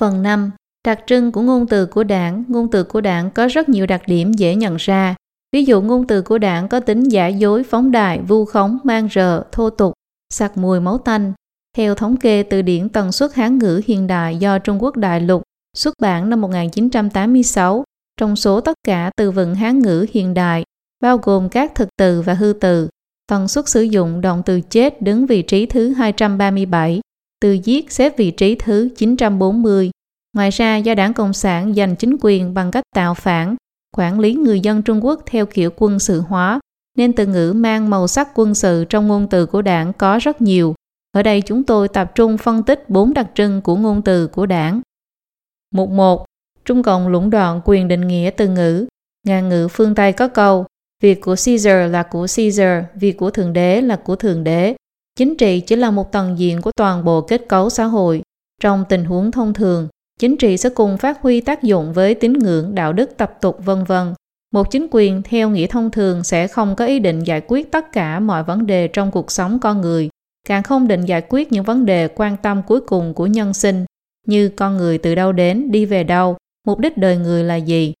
Phần 5. Đặc trưng của ngôn từ của đảng. Ngôn từ của đảng có rất nhiều đặc điểm dễ nhận ra. Ví dụ ngôn từ của đảng có tính giả dối, phóng đại, vu khống, mang rợ, thô tục, sặc mùi máu tanh. Theo thống kê từ điển tần suất Hán ngữ hiện đại do Trung Quốc đại lục xuất bản năm 1986, trong số tất cả từ vựng Hán ngữ hiện đại, bao gồm các thực từ và hư từ, tần suất sử dụng động từ chết đứng vị trí thứ 237, từ giết xếp vị trí thứ 940. Ngoài ra, do đảng Cộng sản giành chính quyền bằng cách tạo phản, quản lý người dân Trung Quốc theo kiểu quân sự hóa, nên từ ngữ mang màu sắc quân sự trong ngôn từ của đảng có rất nhiều. Ở đây chúng tôi tập trung phân tích bốn đặc trưng của ngôn từ của đảng. Mục 1. Trung Cộng lũng đoạn quyền định nghĩa từ ngữ. Ngàn ngữ phương Tây có câu, việc của Caesar là của Caesar, việc của Thượng Đế là của Thượng Đế. Chính trị chỉ là một tầng diện của toàn bộ kết cấu xã hội. Trong tình huống thông thường, chính trị sẽ cùng phát huy tác dụng với tín ngưỡng, đạo đức, tập tục vân vân. Một chính quyền theo nghĩa thông thường sẽ không có ý định giải quyết tất cả mọi vấn đề trong cuộc sống con người, càng không định giải quyết những vấn đề quan tâm cuối cùng của nhân sinh, như con người từ đâu đến, đi về đâu, mục đích đời người là gì.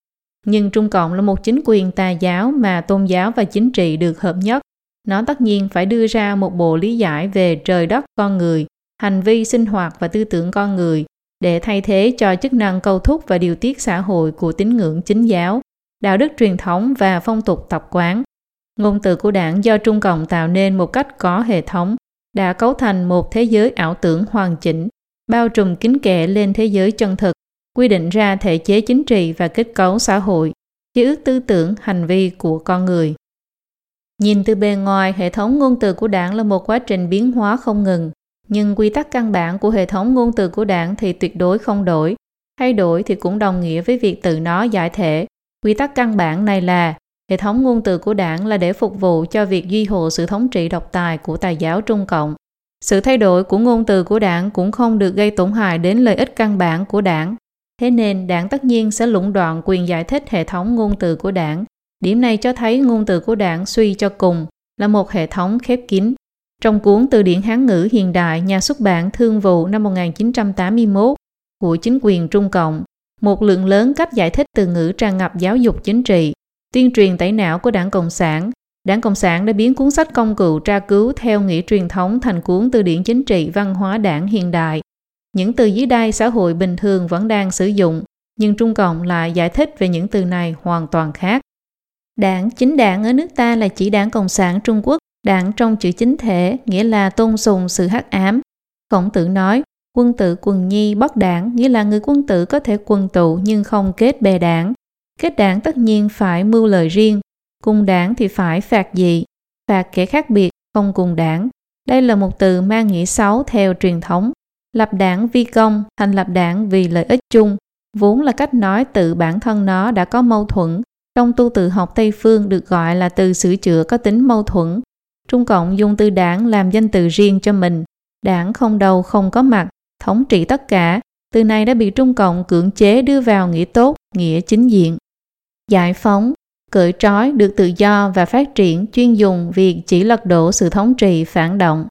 Nhưng Trung Cộng là một chính quyền tà giáo mà tôn giáo và chính trị được hợp nhất. Nó tất nhiên phải đưa ra một bộ lý giải về trời đất con người, hành vi sinh hoạt và tư tưởng con người để thay thế cho chức năng câu thúc và điều tiết xã hội của tín ngưỡng chính giáo, đạo đức truyền thống và phong tục tập quán. Ngôn từ của đảng do Trung Cộng tạo nên một cách có hệ thống đã cấu thành một thế giới ảo tưởng hoàn chỉnh, bao trùm kín kẽ lên thế giới chân thực, quy định ra thể chế chính trị và kết cấu xã hội, chế ước tư tưởng, hành vi của con người. Nhìn từ bề ngoài, hệ thống ngôn từ của đảng là một quá trình biến hóa không ngừng, nhưng quy tắc căn bản của hệ thống ngôn từ của đảng thì tuyệt đối không đổi. Thay đổi thì cũng đồng nghĩa với việc tự nó giải thể. Quy tắc căn bản này là hệ thống ngôn từ của đảng là để phục vụ cho việc duy hộ sự thống trị độc tài của tài giáo Trung Cộng. Sự thay đổi của ngôn từ của đảng cũng không được gây tổn hại đến lợi ích căn bản của đảng. Thế nên đảng tất nhiên sẽ lũng đoạn quyền giải thích hệ thống ngôn từ của đảng. Điểm này cho thấy ngôn từ của đảng suy cho cùng là một hệ thống khép kín. Trong cuốn Từ điển Hán ngữ hiện đại nhà xuất bản Thương vụ năm 1981 của chính quyền Trung Cộng, một lượng lớn cách giải thích từ ngữ tràn ngập giáo dục chính trị, tuyên truyền tẩy não của đảng Cộng sản. Đảng Cộng sản đã biến cuốn sách công cụ tra cứu theo nghĩa truyền thống thành cuốn từ điển chính trị văn hóa đảng hiện đại. Những từ dưới đây xã hội bình thường vẫn đang sử dụng, nhưng Trung Cộng lại giải thích về những từ này hoàn toàn khác. Đảng chính đảng ở nước ta là chỉ đảng Cộng sản Trung Quốc Đảng trong chữ chính thể nghĩa là tôn sùng sự hắc ám. Khổng tử nói, quân tử quần nhi bất đảng nghĩa là người quân tử có thể quần tụ nhưng không kết bè đảng. Kết đảng tất nhiên phải mưu lời riêng, cùng đảng thì phải phạt gì, phạt kẻ khác biệt, không cùng đảng. Đây là một từ mang nghĩa xấu theo truyền thống. Lập đảng vi công, thành lập đảng vì lợi ích chung, vốn là cách nói tự bản thân nó đã có mâu thuẫn. Trong tu tự học Tây Phương được gọi là từ sửa chữa có tính mâu thuẫn, Trung Cộng dùng từ đảng làm danh từ riêng cho mình. Đảng không đầu không có mặt, thống trị tất cả. Từ này đã bị Trung Cộng cưỡng chế đưa vào nghĩa tốt, nghĩa chính diện. Giải phóng, cởi trói được tự do và phát triển chuyên dùng việc chỉ lật đổ sự thống trị phản động.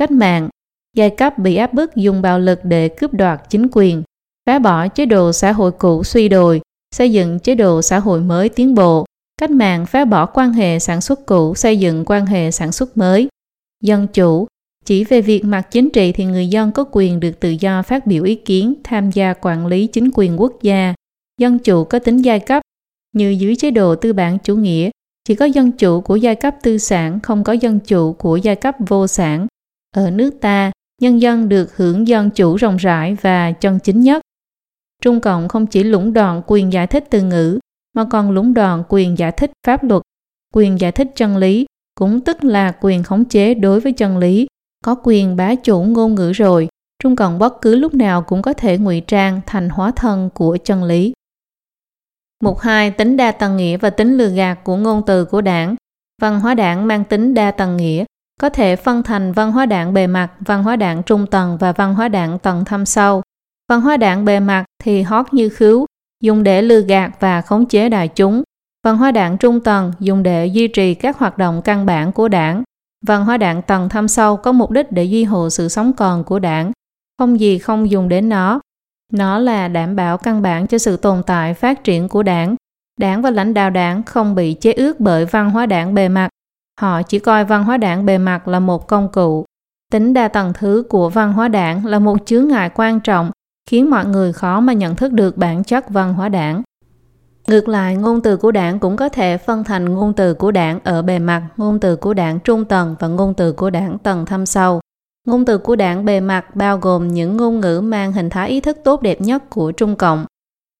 Cách mạng, giai cấp bị áp bức dùng bạo lực để cướp đoạt chính quyền, phá bỏ chế độ xã hội cũ suy đồi, xây dựng chế độ xã hội mới tiến bộ, Cách mạng phá bỏ quan hệ sản xuất cũ, xây dựng quan hệ sản xuất mới. Dân chủ, chỉ về việc mặt chính trị thì người dân có quyền được tự do phát biểu ý kiến, tham gia quản lý chính quyền quốc gia. Dân chủ có tính giai cấp, như dưới chế độ tư bản chủ nghĩa, chỉ có dân chủ của giai cấp tư sản, không có dân chủ của giai cấp vô sản. Ở nước ta, nhân dân được hưởng dân chủ rộng rãi và chân chính nhất. Trung Cộng không chỉ lũng đoạn quyền giải thích từ ngữ, mà còn lũng đoạn quyền giải thích pháp luật, quyền giải thích chân lý, cũng tức là quyền khống chế đối với chân lý, có quyền bá chủ ngôn ngữ rồi, Trung Cộng bất cứ lúc nào cũng có thể ngụy trang thành hóa thân của chân lý. Mục 2. Tính đa tầng nghĩa và tính lừa gạt của ngôn từ của đảng. Văn hóa đảng mang tính đa tầng nghĩa, có thể phân thành văn hóa đảng bề mặt, văn hóa đảng trung tầng và văn hóa đảng tầng thâm sâu. Văn hóa đảng bề mặt thì hót như khứu, dùng để lừa gạt và khống chế đại chúng. Văn hóa đảng trung tầng dùng để duy trì các hoạt động căn bản của đảng. Văn hóa đảng tầng thâm sâu có mục đích để duy hộ sự sống còn của đảng. Không gì không dùng đến nó. Nó là đảm bảo căn bản cho sự tồn tại phát triển của đảng. Đảng và lãnh đạo đảng không bị chế ước bởi văn hóa đảng bề mặt. Họ chỉ coi văn hóa đảng bề mặt là một công cụ. Tính đa tầng thứ của văn hóa đảng là một chướng ngại quan trọng khiến mọi người khó mà nhận thức được bản chất văn hóa đảng. Ngược lại, ngôn từ của đảng cũng có thể phân thành ngôn từ của đảng ở bề mặt, ngôn từ của đảng trung tầng và ngôn từ của đảng tầng thâm sâu. Ngôn từ của đảng bề mặt bao gồm những ngôn ngữ mang hình thái ý thức tốt đẹp nhất của Trung Cộng.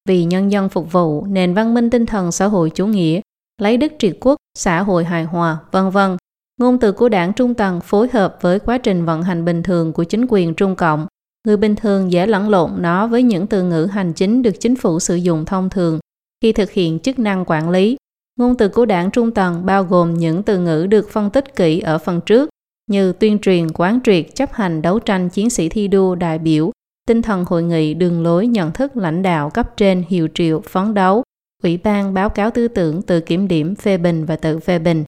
Vì nhân dân phục vụ, nền văn minh tinh thần xã hội chủ nghĩa, lấy đức triệt quốc, xã hội hài hòa, vân vân. Ngôn từ của đảng trung tầng phối hợp với quá trình vận hành bình thường của chính quyền Trung Cộng. Người bình thường dễ lẫn lộn nó với những từ ngữ hành chính được chính phủ sử dụng thông thường khi thực hiện chức năng quản lý. Ngôn từ của đảng trung tầng bao gồm những từ ngữ được phân tích kỹ ở phần trước như tuyên truyền, quán triệt, chấp hành, đấu tranh, chiến sĩ thi đua, đại biểu, tinh thần hội nghị, đường lối, nhận thức lãnh đạo cấp trên, hiệu triệu, phấn đấu, ủy ban, báo cáo tư tưởng, tự kiểm điểm, phê bình và tự phê bình.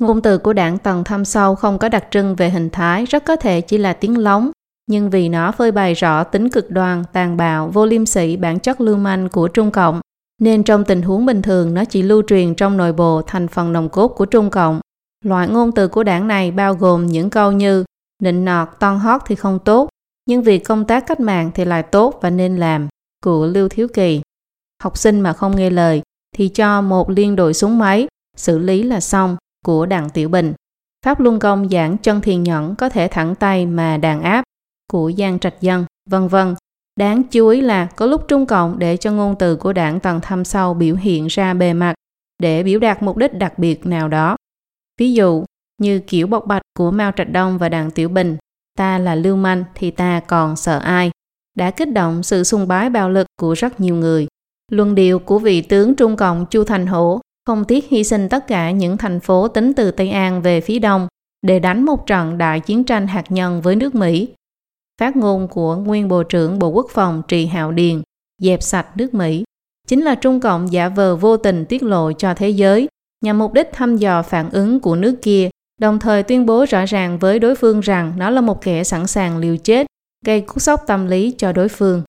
Ngôn từ của đảng tầng thâm sâu không có đặc trưng về hình thái, rất có thể chỉ là tiếng lóng, nhưng vì nó phơi bày rõ tính cực đoan, tàn bạo, vô liêm sỉ, bản chất lưu manh của Trung Cộng, nên trong tình huống bình thường nó chỉ lưu truyền trong nội bộ thành phần nồng cốt của Trung Cộng. Loại ngôn từ của đảng này bao gồm những câu như nịnh nọt, ton hót thì không tốt, nhưng việc công tác cách mạng thì lại tốt và nên làm, của Lưu Thiếu Kỳ. Học sinh mà không nghe lời thì cho một liên đội súng máy, xử lý là xong, của Đặng Tiểu Bình. Pháp Luân Công giảng chân thiền nhẫn có thể thẳng tay mà đàn áp, của Giang Trạch Dân, vân vân. Đáng chú ý là có lúc Trung Cộng để cho ngôn từ của đảng tầng thâm sâu biểu hiện ra bề mặt để biểu đạt mục đích đặc biệt nào đó. Ví dụ, như kiểu bộc bạch của Mao Trạch Đông và Đảng Tiểu Bình, ta là lưu manh thì ta còn sợ ai, đã kích động sự sung bái bạo lực của rất nhiều người. Luân điệu của vị tướng Trung Cộng Chu Thành Hổ không tiếc hy sinh tất cả những thành phố tính từ Tây An về phía đông để đánh một trận đại chiến tranh hạt nhân với nước Mỹ phát ngôn của nguyên Bộ trưởng Bộ Quốc phòng Trì Hạo Điền, dẹp sạch nước Mỹ, chính là Trung Cộng giả vờ vô tình tiết lộ cho thế giới nhằm mục đích thăm dò phản ứng của nước kia, đồng thời tuyên bố rõ ràng với đối phương rằng nó là một kẻ sẵn sàng liều chết, gây cú sốc tâm lý cho đối phương.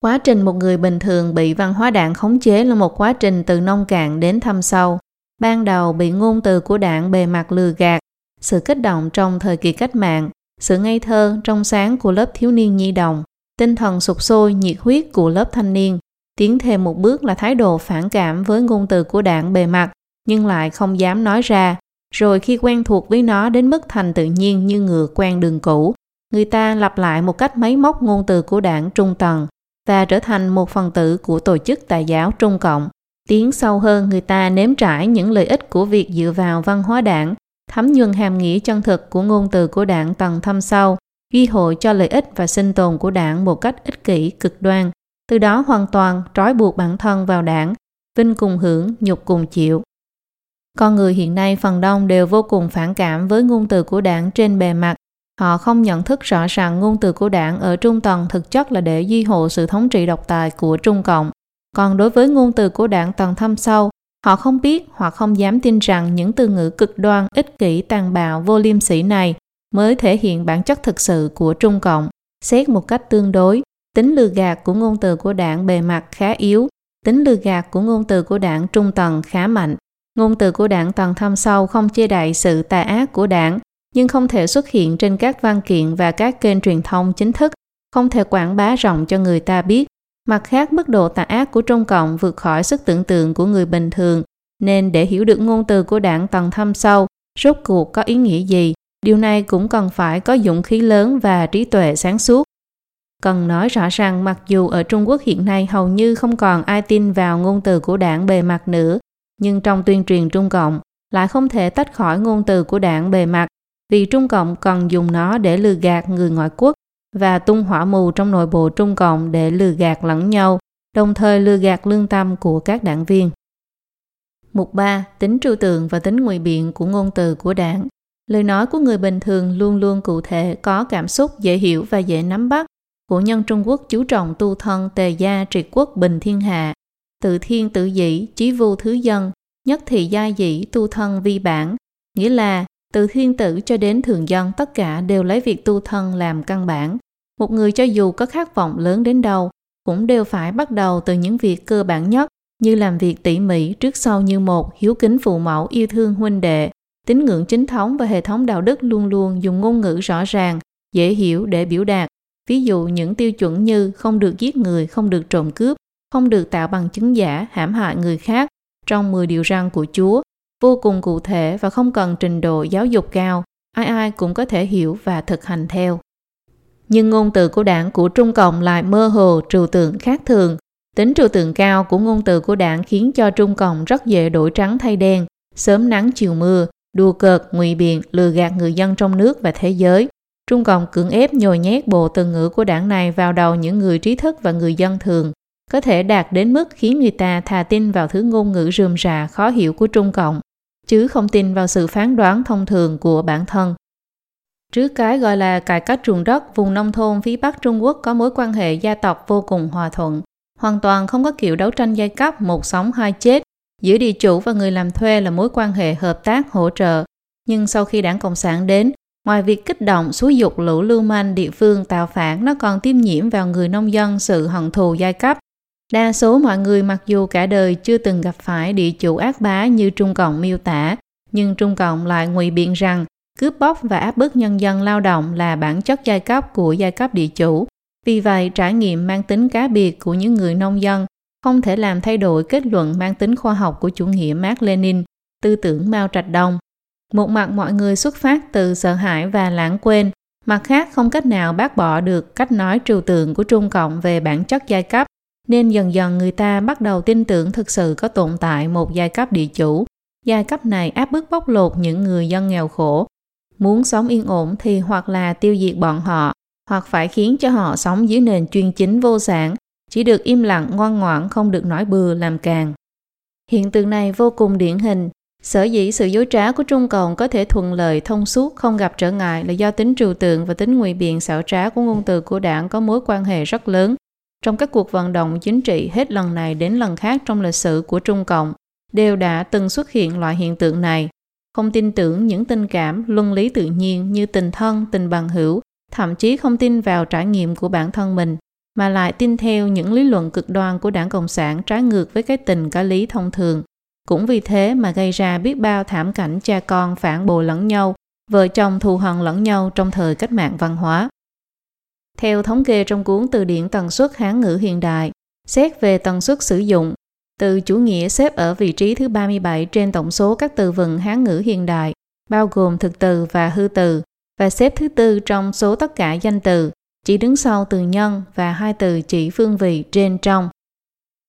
Quá trình một người bình thường bị văn hóa đảng khống chế là một quá trình từ nông cạn đến thâm sâu. Ban đầu bị ngôn từ của đảng bề mặt lừa gạt, sự kích động trong thời kỳ cách mạng, sự ngây thơ, trong sáng của lớp thiếu niên nhi đồng, tinh thần sục sôi, nhiệt huyết của lớp thanh niên. Tiến thêm một bước là thái độ phản cảm với ngôn từ của đảng bề mặt, nhưng lại không dám nói ra. Rồi khi quen thuộc với nó đến mức thành tự nhiên như ngựa quen đường cũ, người ta lặp lại một cách máy móc ngôn từ của đảng trung tầng và trở thành một phần tử của tổ chức tài giáo Trung Cộng. Tiến sâu hơn người ta nếm trải những lợi ích của việc dựa vào văn hóa đảng thấm nhuần hàm nghĩa chân thực của ngôn từ của đảng tầng thâm sâu, ghi hội cho lợi ích và sinh tồn của đảng một cách ích kỷ cực đoan, từ đó hoàn toàn trói buộc bản thân vào đảng, vinh cùng hưởng, nhục cùng chịu. Con người hiện nay phần đông đều vô cùng phản cảm với ngôn từ của đảng trên bề mặt. Họ không nhận thức rõ ràng ngôn từ của đảng ở trung tầng thực chất là để duy hộ sự thống trị độc tài của Trung Cộng. Còn đối với ngôn từ của đảng tầng thâm sâu, Họ không biết hoặc không dám tin rằng những từ ngữ cực đoan, ích kỷ, tàn bạo, vô liêm sỉ này mới thể hiện bản chất thực sự của Trung Cộng. Xét một cách tương đối, tính lừa gạt của ngôn từ của đảng bề mặt khá yếu, tính lừa gạt của ngôn từ của đảng trung tầng khá mạnh. Ngôn từ của đảng tầng thâm sâu không chê đậy sự tà ác của đảng, nhưng không thể xuất hiện trên các văn kiện và các kênh truyền thông chính thức, không thể quảng bá rộng cho người ta biết Mặt khác, mức độ tà ác của Trung Cộng vượt khỏi sức tưởng tượng của người bình thường, nên để hiểu được ngôn từ của đảng tầng thâm sâu, rốt cuộc có ý nghĩa gì, điều này cũng cần phải có dũng khí lớn và trí tuệ sáng suốt. Cần nói rõ rằng mặc dù ở Trung Quốc hiện nay hầu như không còn ai tin vào ngôn từ của đảng bề mặt nữa, nhưng trong tuyên truyền Trung Cộng lại không thể tách khỏi ngôn từ của đảng bề mặt, vì Trung Cộng cần dùng nó để lừa gạt người ngoại quốc và tung hỏa mù trong nội bộ Trung Cộng để lừa gạt lẫn nhau, đồng thời lừa gạt lương tâm của các đảng viên. Mục 3. Tính trừu tượng và tính ngụy biện của ngôn từ của đảng. Lời nói của người bình thường luôn luôn cụ thể, có cảm xúc, dễ hiểu và dễ nắm bắt. Của nhân Trung Quốc chú trọng tu thân, tề gia, triệt quốc, bình thiên hạ, tự thiên tự dĩ, chí vu thứ dân, nhất thị gia dĩ, tu thân vi bản, nghĩa là từ thiên tử cho đến thường dân tất cả đều lấy việc tu thân làm căn bản. Một người cho dù có khát vọng lớn đến đâu, cũng đều phải bắt đầu từ những việc cơ bản nhất như làm việc tỉ mỉ trước sau như một, hiếu kính phụ mẫu, yêu thương huynh đệ, tín ngưỡng chính thống và hệ thống đạo đức luôn luôn dùng ngôn ngữ rõ ràng, dễ hiểu để biểu đạt. Ví dụ những tiêu chuẩn như không được giết người, không được trộm cướp, không được tạo bằng chứng giả, hãm hại người khác trong 10 điều răn của Chúa, vô cùng cụ thể và không cần trình độ giáo dục cao, ai ai cũng có thể hiểu và thực hành theo. Nhưng ngôn từ của đảng của Trung Cộng lại mơ hồ trừu tượng khác thường. Tính trừu tượng cao của ngôn từ của đảng khiến cho Trung Cộng rất dễ đổi trắng thay đen, sớm nắng chiều mưa, đùa cợt, ngụy biện, lừa gạt người dân trong nước và thế giới. Trung Cộng cưỡng ép nhồi nhét bộ từ ngữ của đảng này vào đầu những người trí thức và người dân thường, có thể đạt đến mức khiến người ta thà tin vào thứ ngôn ngữ rườm rà khó hiểu của Trung Cộng, chứ không tin vào sự phán đoán thông thường của bản thân. Trước cái gọi là cải cách ruộng đất, vùng nông thôn phía Bắc Trung Quốc có mối quan hệ gia tộc vô cùng hòa thuận, hoàn toàn không có kiểu đấu tranh giai cấp một sống hai chết, giữa địa chủ và người làm thuê là mối quan hệ hợp tác hỗ trợ. Nhưng sau khi đảng Cộng sản đến, ngoài việc kích động xúi dục lũ lưu manh địa phương tạo phản, nó còn tiêm nhiễm vào người nông dân sự hận thù giai cấp. Đa số mọi người mặc dù cả đời chưa từng gặp phải địa chủ ác bá như Trung Cộng miêu tả, nhưng Trung Cộng lại ngụy biện rằng cướp bóc và áp bức nhân dân lao động là bản chất giai cấp của giai cấp địa chủ. Vì vậy, trải nghiệm mang tính cá biệt của những người nông dân không thể làm thay đổi kết luận mang tính khoa học của chủ nghĩa Mark Lenin, tư tưởng Mao Trạch Đông. Một mặt mọi người xuất phát từ sợ hãi và lãng quên, mặt khác không cách nào bác bỏ được cách nói trừu tượng của Trung Cộng về bản chất giai cấp, nên dần dần người ta bắt đầu tin tưởng thực sự có tồn tại một giai cấp địa chủ. Giai cấp này áp bức bóc lột những người dân nghèo khổ, Muốn sống yên ổn thì hoặc là tiêu diệt bọn họ, hoặc phải khiến cho họ sống dưới nền chuyên chính vô sản, chỉ được im lặng ngoan ngoãn không được nói bừa làm càng. Hiện tượng này vô cùng điển hình. Sở dĩ sự dối trá của Trung Cộng có thể thuận lợi thông suốt không gặp trở ngại là do tính trừu tượng và tính ngụy biện xảo trá của ngôn từ của đảng có mối quan hệ rất lớn. Trong các cuộc vận động chính trị hết lần này đến lần khác trong lịch sử của Trung Cộng, đều đã từng xuất hiện loại hiện tượng này không tin tưởng những tình cảm luân lý tự nhiên như tình thân, tình bằng hữu, thậm chí không tin vào trải nghiệm của bản thân mình, mà lại tin theo những lý luận cực đoan của đảng Cộng sản trái ngược với cái tình cá lý thông thường. Cũng vì thế mà gây ra biết bao thảm cảnh cha con phản bội lẫn nhau, vợ chồng thù hận lẫn nhau trong thời cách mạng văn hóa. Theo thống kê trong cuốn từ điển tần suất Hán ngữ hiện đại, xét về tần suất sử dụng, từ chủ nghĩa xếp ở vị trí thứ 37 trên tổng số các từ vựng Hán ngữ hiện đại, bao gồm thực từ và hư từ, và xếp thứ tư trong số tất cả danh từ, chỉ đứng sau từ nhân và hai từ chỉ phương vị trên trong.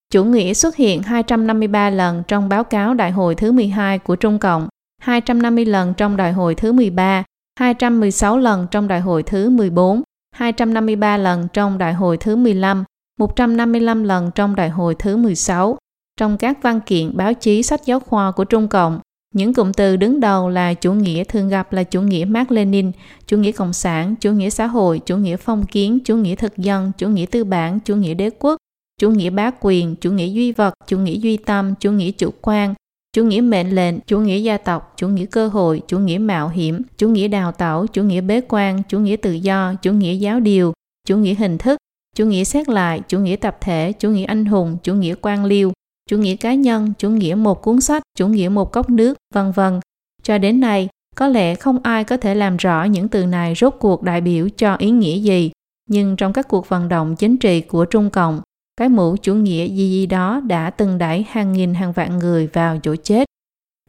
Chủ nghĩa xuất hiện 253 lần trong báo cáo đại hội thứ 12 của Trung Cộng, 250 lần trong đại hội thứ 13, 216 lần trong đại hội thứ 14, 253 lần trong đại hội thứ 15, 155 lần trong đại hội thứ 16, trong các văn kiện báo chí sách giáo khoa của Trung Cộng, những cụm từ đứng đầu là chủ nghĩa thường gặp là chủ nghĩa Mark Lenin, chủ nghĩa cộng sản, chủ nghĩa xã hội, chủ nghĩa phong kiến, chủ nghĩa thực dân, chủ nghĩa tư bản, chủ nghĩa đế quốc, chủ nghĩa bá quyền, chủ nghĩa duy vật, chủ nghĩa duy tâm, chủ nghĩa chủ quan, chủ nghĩa mệnh lệnh, chủ nghĩa gia tộc, chủ nghĩa cơ hội, chủ nghĩa mạo hiểm, chủ nghĩa đào tạo, chủ nghĩa bế quan, chủ nghĩa tự do, chủ nghĩa giáo điều, chủ nghĩa hình thức, chủ nghĩa xét lại, chủ nghĩa tập thể, chủ nghĩa anh hùng, chủ nghĩa quan liêu, chủ nghĩa cá nhân, chủ nghĩa một cuốn sách, chủ nghĩa một cốc nước, vân vân. Cho đến nay, có lẽ không ai có thể làm rõ những từ này rốt cuộc đại biểu cho ý nghĩa gì, nhưng trong các cuộc vận động chính trị của Trung Cộng, cái mũ chủ nghĩa gì gì đó đã từng đẩy hàng nghìn hàng vạn người vào chỗ chết.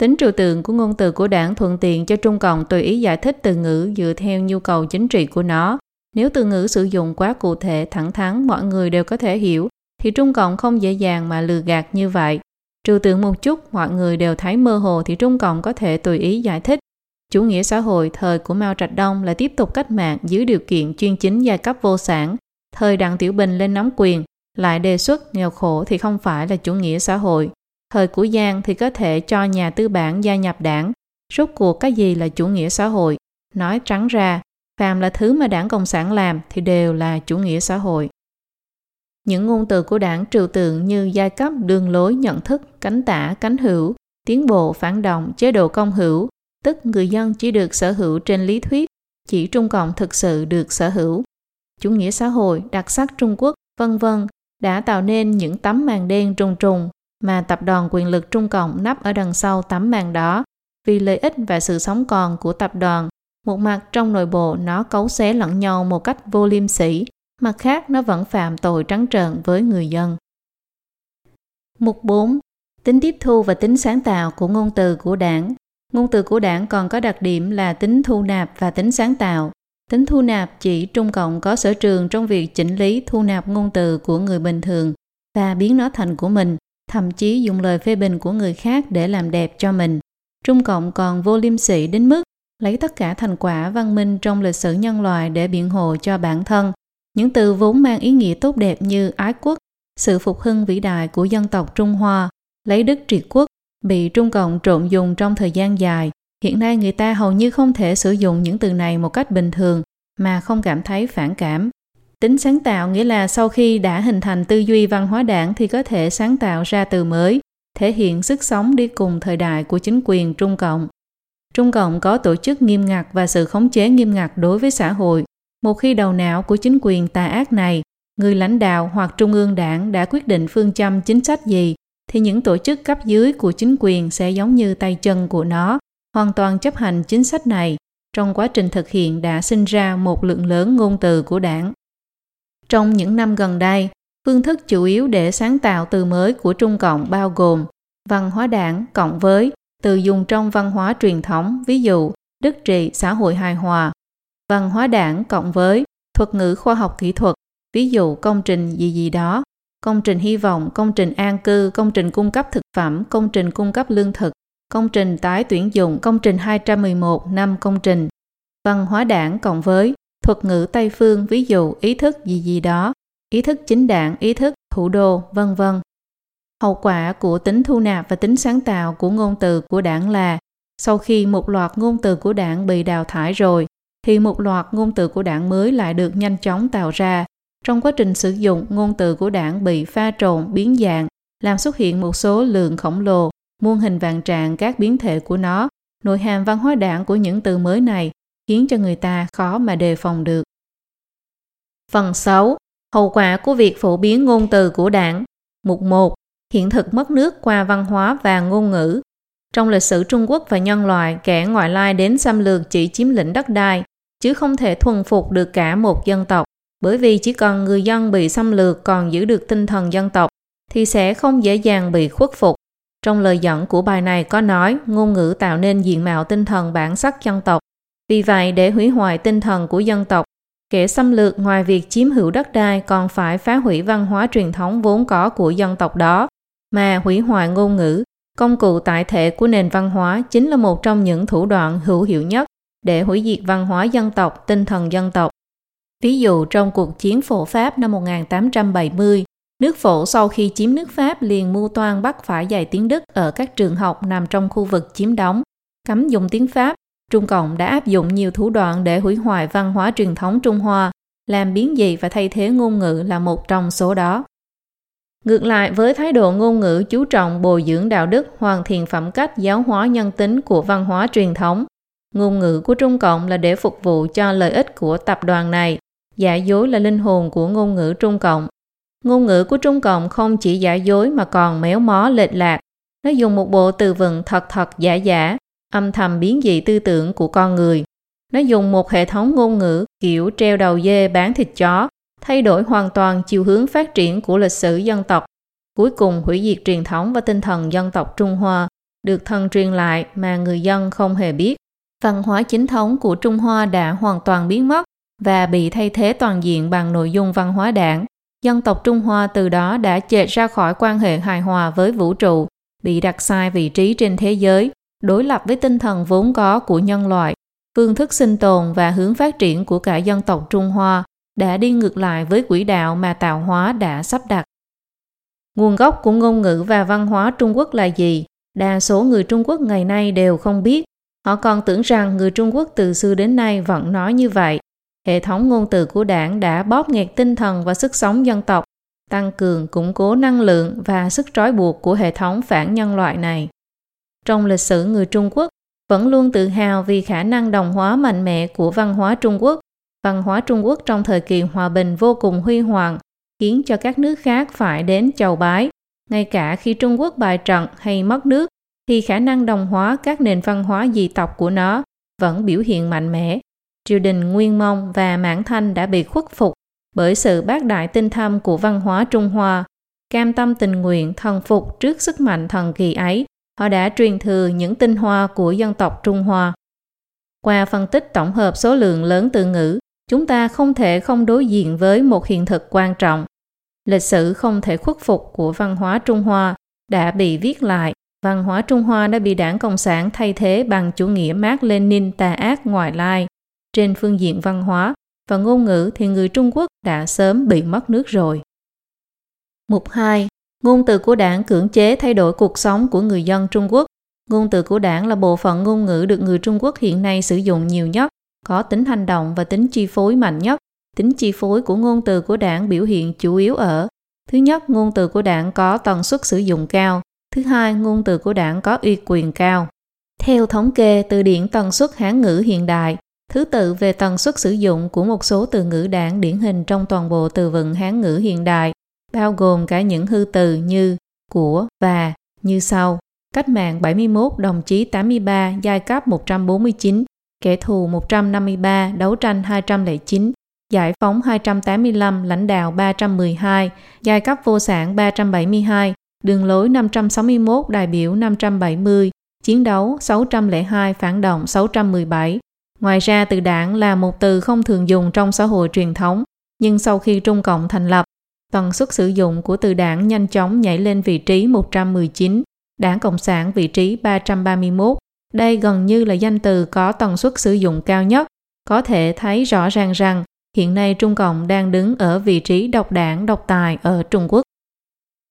Tính trừu tượng của ngôn từ của đảng thuận tiện cho Trung Cộng tùy ý giải thích từ ngữ dựa theo nhu cầu chính trị của nó. Nếu từ ngữ sử dụng quá cụ thể, thẳng thắn, mọi người đều có thể hiểu, thì Trung Cộng không dễ dàng mà lừa gạt như vậy. Trừ tượng một chút, mọi người đều thấy mơ hồ thì Trung Cộng có thể tùy ý giải thích. Chủ nghĩa xã hội thời của Mao Trạch Đông là tiếp tục cách mạng dưới điều kiện chuyên chính giai cấp vô sản. Thời Đặng Tiểu Bình lên nắm quyền, lại đề xuất nghèo khổ thì không phải là chủ nghĩa xã hội. Thời của Giang thì có thể cho nhà tư bản gia nhập đảng. Rốt cuộc cái gì là chủ nghĩa xã hội? Nói trắng ra, phàm là thứ mà đảng Cộng sản làm thì đều là chủ nghĩa xã hội. Những ngôn từ của đảng trừu tượng như giai cấp, đường lối, nhận thức, cánh tả, cánh hữu, tiến bộ, phản động, chế độ công hữu, tức người dân chỉ được sở hữu trên lý thuyết, chỉ Trung Cộng thực sự được sở hữu. Chủ nghĩa xã hội, đặc sắc Trung Quốc, vân vân đã tạo nên những tấm màn đen trùng trùng mà tập đoàn quyền lực Trung Cộng nắp ở đằng sau tấm màn đó vì lợi ích và sự sống còn của tập đoàn. Một mặt trong nội bộ nó cấu xé lẫn nhau một cách vô liêm sỉ, mặt khác nó vẫn phạm tội trắng trợn với người dân. Mục 4. Tính tiếp thu và tính sáng tạo của ngôn từ của đảng. Ngôn từ của đảng còn có đặc điểm là tính thu nạp và tính sáng tạo. Tính thu nạp chỉ Trung Cộng có sở trường trong việc chỉnh lý thu nạp ngôn từ của người bình thường và biến nó thành của mình, thậm chí dùng lời phê bình của người khác để làm đẹp cho mình. Trung Cộng còn vô liêm sỉ đến mức lấy tất cả thành quả văn minh trong lịch sử nhân loại để biện hộ cho bản thân. Những từ vốn mang ý nghĩa tốt đẹp như ái quốc, sự phục hưng vĩ đại của dân tộc Trung Hoa, lấy đức triệt quốc, bị Trung Cộng trộn dùng trong thời gian dài. Hiện nay người ta hầu như không thể sử dụng những từ này một cách bình thường mà không cảm thấy phản cảm. Tính sáng tạo nghĩa là sau khi đã hình thành tư duy văn hóa đảng thì có thể sáng tạo ra từ mới, thể hiện sức sống đi cùng thời đại của chính quyền Trung Cộng. Trung Cộng có tổ chức nghiêm ngặt và sự khống chế nghiêm ngặt đối với xã hội. Một khi đầu não của chính quyền tà ác này, người lãnh đạo hoặc trung ương đảng đã quyết định phương châm chính sách gì, thì những tổ chức cấp dưới của chính quyền sẽ giống như tay chân của nó, hoàn toàn chấp hành chính sách này. Trong quá trình thực hiện đã sinh ra một lượng lớn ngôn từ của đảng. Trong những năm gần đây, phương thức chủ yếu để sáng tạo từ mới của Trung Cộng bao gồm văn hóa đảng cộng với từ dùng trong văn hóa truyền thống, ví dụ đức trị xã hội hài hòa, văn hóa đảng cộng với thuật ngữ khoa học kỹ thuật, ví dụ công trình gì gì đó, công trình hy vọng, công trình an cư, công trình cung cấp thực phẩm, công trình cung cấp lương thực, công trình tái tuyển dụng, công trình 211 năm công trình, văn hóa đảng cộng với thuật ngữ Tây phương, ví dụ ý thức gì gì đó, ý thức chính đảng, ý thức thủ đô, vân vân. Hậu quả của tính thu nạp và tính sáng tạo của ngôn từ của đảng là sau khi một loạt ngôn từ của đảng bị đào thải rồi, thì một loạt ngôn từ của đảng mới lại được nhanh chóng tạo ra. Trong quá trình sử dụng, ngôn từ của đảng bị pha trộn, biến dạng, làm xuất hiện một số lượng khổng lồ, muôn hình vạn trạng các biến thể của nó. Nội hàm văn hóa đảng của những từ mới này khiến cho người ta khó mà đề phòng được. Phần 6. Hậu quả của việc phổ biến ngôn từ của đảng Mục 1 hiện thực mất nước qua văn hóa và ngôn ngữ. Trong lịch sử Trung Quốc và nhân loại, kẻ ngoại lai đến xâm lược chỉ chiếm lĩnh đất đai, chứ không thể thuần phục được cả một dân tộc, bởi vì chỉ cần người dân bị xâm lược còn giữ được tinh thần dân tộc, thì sẽ không dễ dàng bị khuất phục. Trong lời dẫn của bài này có nói ngôn ngữ tạo nên diện mạo tinh thần bản sắc dân tộc. Vì vậy, để hủy hoại tinh thần của dân tộc, kẻ xâm lược ngoài việc chiếm hữu đất đai còn phải phá hủy văn hóa truyền thống vốn có của dân tộc đó mà hủy hoại ngôn ngữ, công cụ tại thể của nền văn hóa chính là một trong những thủ đoạn hữu hiệu nhất để hủy diệt văn hóa dân tộc, tinh thần dân tộc. Ví dụ trong cuộc chiến phổ Pháp năm 1870, nước phổ sau khi chiếm nước Pháp liền mưu toan bắt phải dạy tiếng Đức ở các trường học nằm trong khu vực chiếm đóng, cấm dùng tiếng Pháp. Trung Cộng đã áp dụng nhiều thủ đoạn để hủy hoại văn hóa truyền thống Trung Hoa, làm biến dị và thay thế ngôn ngữ là một trong số đó. Ngược lại với thái độ ngôn ngữ chú trọng bồi dưỡng đạo đức, hoàn thiện phẩm cách giáo hóa nhân tính của văn hóa truyền thống, ngôn ngữ của Trung Cộng là để phục vụ cho lợi ích của tập đoàn này, giả dối là linh hồn của ngôn ngữ Trung Cộng. Ngôn ngữ của Trung Cộng không chỉ giả dối mà còn méo mó lệch lạc. Nó dùng một bộ từ vựng thật thật giả giả, âm thầm biến dị tư tưởng của con người. Nó dùng một hệ thống ngôn ngữ kiểu treo đầu dê bán thịt chó thay đổi hoàn toàn chiều hướng phát triển của lịch sử dân tộc, cuối cùng hủy diệt truyền thống và tinh thần dân tộc Trung Hoa được thần truyền lại mà người dân không hề biết. Văn hóa chính thống của Trung Hoa đã hoàn toàn biến mất và bị thay thế toàn diện bằng nội dung văn hóa đảng. Dân tộc Trung Hoa từ đó đã chệch ra khỏi quan hệ hài hòa với vũ trụ, bị đặt sai vị trí trên thế giới, đối lập với tinh thần vốn có của nhân loại, phương thức sinh tồn và hướng phát triển của cả dân tộc Trung Hoa đã đi ngược lại với quỹ đạo mà tạo hóa đã sắp đặt. Nguồn gốc của ngôn ngữ và văn hóa Trung Quốc là gì? Đa số người Trung Quốc ngày nay đều không biết. Họ còn tưởng rằng người Trung Quốc từ xưa đến nay vẫn nói như vậy. Hệ thống ngôn từ của đảng đã bóp nghẹt tinh thần và sức sống dân tộc, tăng cường, củng cố năng lượng và sức trói buộc của hệ thống phản nhân loại này. Trong lịch sử người Trung Quốc, vẫn luôn tự hào vì khả năng đồng hóa mạnh mẽ của văn hóa Trung Quốc văn hóa Trung Quốc trong thời kỳ hòa bình vô cùng huy hoàng, khiến cho các nước khác phải đến chầu bái. Ngay cả khi Trung Quốc bại trận hay mất nước, thì khả năng đồng hóa các nền văn hóa dị tộc của nó vẫn biểu hiện mạnh mẽ. Triều đình Nguyên Mông và Mãn Thanh đã bị khuất phục bởi sự bác đại tinh thâm của văn hóa Trung Hoa. Cam tâm tình nguyện thần phục trước sức mạnh thần kỳ ấy, họ đã truyền thừa những tinh hoa của dân tộc Trung Hoa. Qua phân tích tổng hợp số lượng lớn từ ngữ, chúng ta không thể không đối diện với một hiện thực quan trọng. Lịch sử không thể khuất phục của văn hóa Trung Hoa đã bị viết lại. Văn hóa Trung Hoa đã bị đảng Cộng sản thay thế bằng chủ nghĩa Mark Lenin tà ác ngoại lai. Trên phương diện văn hóa và ngôn ngữ thì người Trung Quốc đã sớm bị mất nước rồi. Mục 2. Ngôn từ của đảng cưỡng chế thay đổi cuộc sống của người dân Trung Quốc. Ngôn từ của đảng là bộ phận ngôn ngữ được người Trung Quốc hiện nay sử dụng nhiều nhất, có tính hành động và tính chi phối mạnh nhất. Tính chi phối của ngôn từ của đảng biểu hiện chủ yếu ở Thứ nhất, ngôn từ của đảng có tần suất sử dụng cao. Thứ hai, ngôn từ của đảng có uy quyền cao. Theo thống kê từ điển tần suất Hán ngữ hiện đại, thứ tự về tần suất sử dụng của một số từ ngữ đảng điển hình trong toàn bộ từ vựng Hán ngữ hiện đại, bao gồm cả những hư từ như của và như sau. Cách mạng 71, đồng chí 83, giai cấp 149, kẻ thù 153, đấu tranh 209, giải phóng 285, lãnh đạo 312, giai cấp vô sản 372, đường lối 561, đại biểu 570, chiến đấu 602, phản động 617. Ngoài ra từ đảng là một từ không thường dùng trong xã hội truyền thống, nhưng sau khi Trung Cộng thành lập, tần suất sử dụng của từ đảng nhanh chóng nhảy lên vị trí 119, đảng Cộng sản vị trí 331. Đây gần như là danh từ có tần suất sử dụng cao nhất. Có thể thấy rõ ràng rằng hiện nay Trung Cộng đang đứng ở vị trí độc đảng độc tài ở Trung Quốc.